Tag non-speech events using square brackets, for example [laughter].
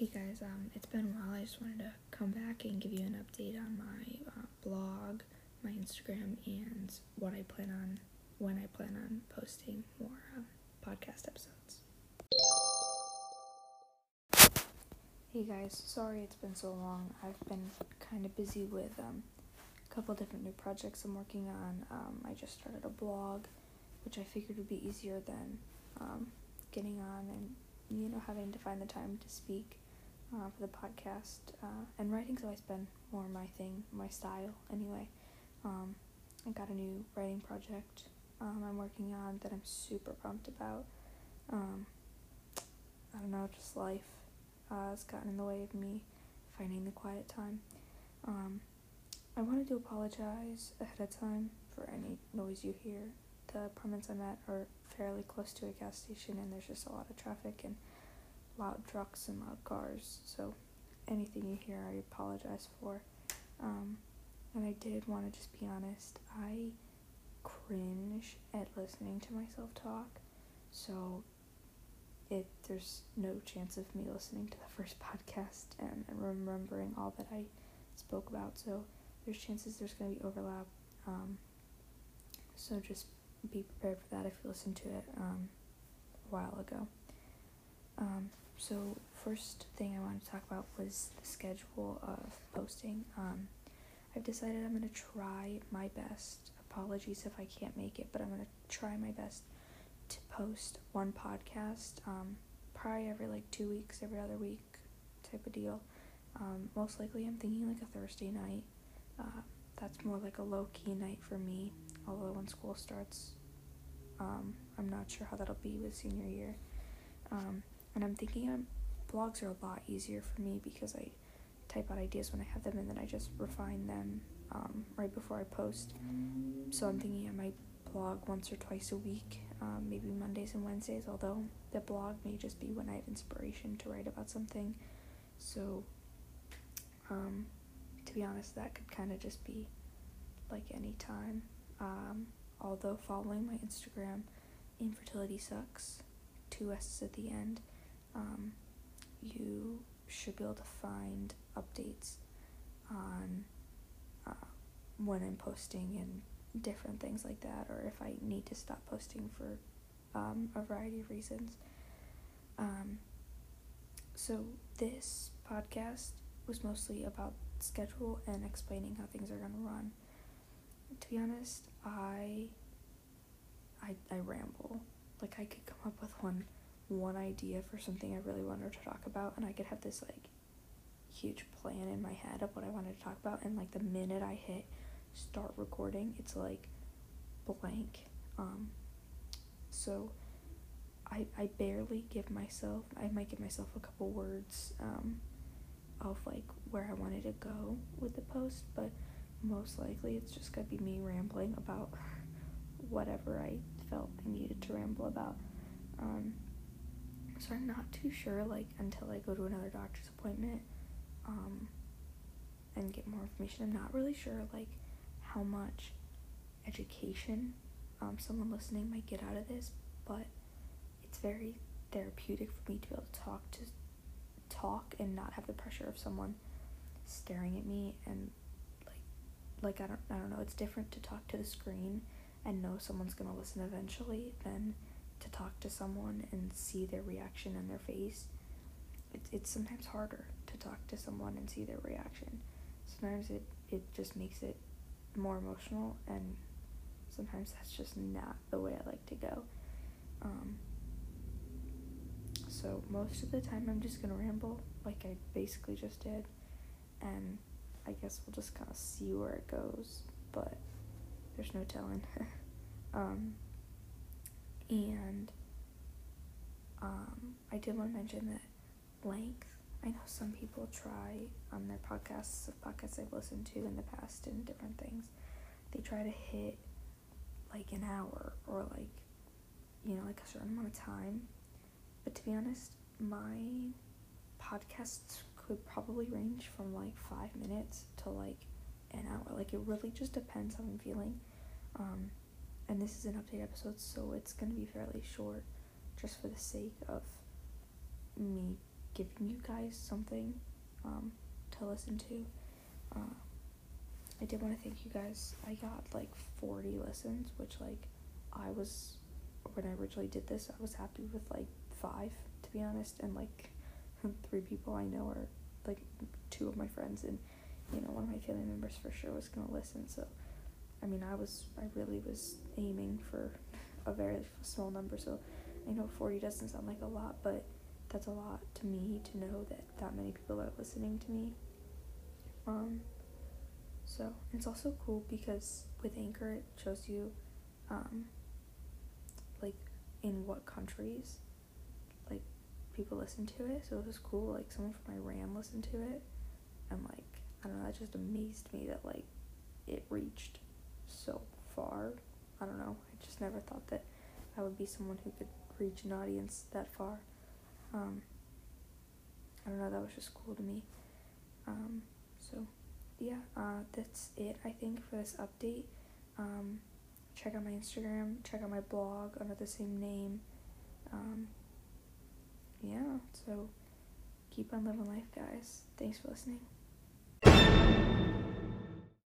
Hey guys, um, it's been a while. I just wanted to come back and give you an update on my uh, blog, my Instagram, and what I plan on when I plan on posting more uh, podcast episodes. Hey guys, sorry it's been so long. I've been kind of busy with um, a couple different new projects I'm working on. Um, I just started a blog, which I figured would be easier than um, getting on and you know having to find the time to speak uh, for the podcast. Uh, and writing's always been more my thing, my style anyway. Um, I got a new writing project um, I'm working on that I'm super pumped about. Um, I don't know, just life uh, has gotten in the way of me finding the quiet time. Um, I wanted to apologize ahead of time for any noise you hear. The apartments I'm at are fairly close to a gas station, and there's just a lot of traffic and loud trucks and loud cars. So anything you hear, I apologize for. Um, and I did want to just be honest. I cringe at listening to myself talk. So it there's no chance of me listening to the [laughs] first podcast and, remembering all that I spoke about. So there's chances there's going to be overlap. Um, so just be prepared for that if you listened to it um, a while ago. Um, so first thing I wanted to talk about was the schedule of posting. Um, I've decided I'm gonna try my best. Apologies if I can't make it, but I'm gonna try my best to post one podcast. Um, probably every like two weeks, every other week, type of deal. Um, most likely, I'm thinking like a Thursday night. Uh, that's more like a low key night for me. Although when school starts, um, I'm not sure how that'll be with senior year. Um, and I'm thinking I'm, blogs are a lot easier for me because I type out ideas when I have them and then I just refine them um, right before I post. So I'm thinking I might blog once or twice a week, um, maybe Mondays and Wednesdays, although the blog may just be when I have inspiration to write about something. So, um, to be honest, that could kind of just be like any time. Um, although following my Instagram, infertility sucks, two S's at the end, um, you should be able to find updates on uh, when I'm posting and different things like that, or if I need to stop posting for um, a variety of reasons. Um, so, this podcast was mostly about schedule and explaining how things are going to run. To be honest, I, I I ramble. Like I could come up with one one idea for something I really wanted to talk about, and I could have this like huge plan in my head of what I wanted to talk about, and like the minute I hit start recording, it's like blank. Um, so I I barely give myself. I might give myself a couple words um, of like where I wanted to go with the post, but most likely it's just gonna be me rambling about [laughs] whatever I felt I needed to ramble about. Um, so I'm not too sure, like, until I go to another doctor's appointment um, and get more information. I'm not really sure, like, how much education um, someone listening might get out of this, but it's very therapeutic for me to be able to talk to talk and not have the pressure of someone staring at me and like like I don't I don't know it's different to talk to the screen and know someone's gonna listen eventually than to talk to someone and see their reaction in their face. It's it's sometimes harder to talk to someone and see their reaction. Sometimes it, it just makes it more emotional and sometimes that's just not the way I like to go. Um, so most of the time I'm just gonna ramble like I basically just did and I guess we'll just kind of see where it goes, but there's no telling. [laughs] um, and um, I did want to mention that length. I know some people try on their podcasts, of podcasts I've listened to in the past and different things, they try to hit like an hour or like, you know, like a certain amount of time. But to be honest, my podcasts could probably range from like five minutes to like an hour. Like it really just depends how I'm feeling. Um, and this is an update episode, so it's gonna be fairly short, just for the sake of me giving you guys something um, to listen to. Uh, I did want to thank you guys. I got like 40 listens, which like I was when I originally did this, I was happy with like five to be honest, and like [laughs] three people I know are like two of my friends and you know one of my family members for sure was gonna listen. So I mean I was I really was aiming for a very small number. So I know 40 doesn't sound like a lot, but that's a lot to me to know that that many people are listening to me. Um, so it's also cool because with Anchor it shows you, um, like in what countries, like people listen to it. So it was cool. Like someone from Iran listened to it, and like I don't know, that just amazed me that like it reached so far. I don't know. I just never thought that I would be someone who could reach an audience that far. Um, I don't know, that was just cool to me. Um, so, yeah, uh, that's it, I think, for this update. Um, check out my Instagram, check out my blog under the same name. Um, yeah, so keep on living life, guys. Thanks for listening.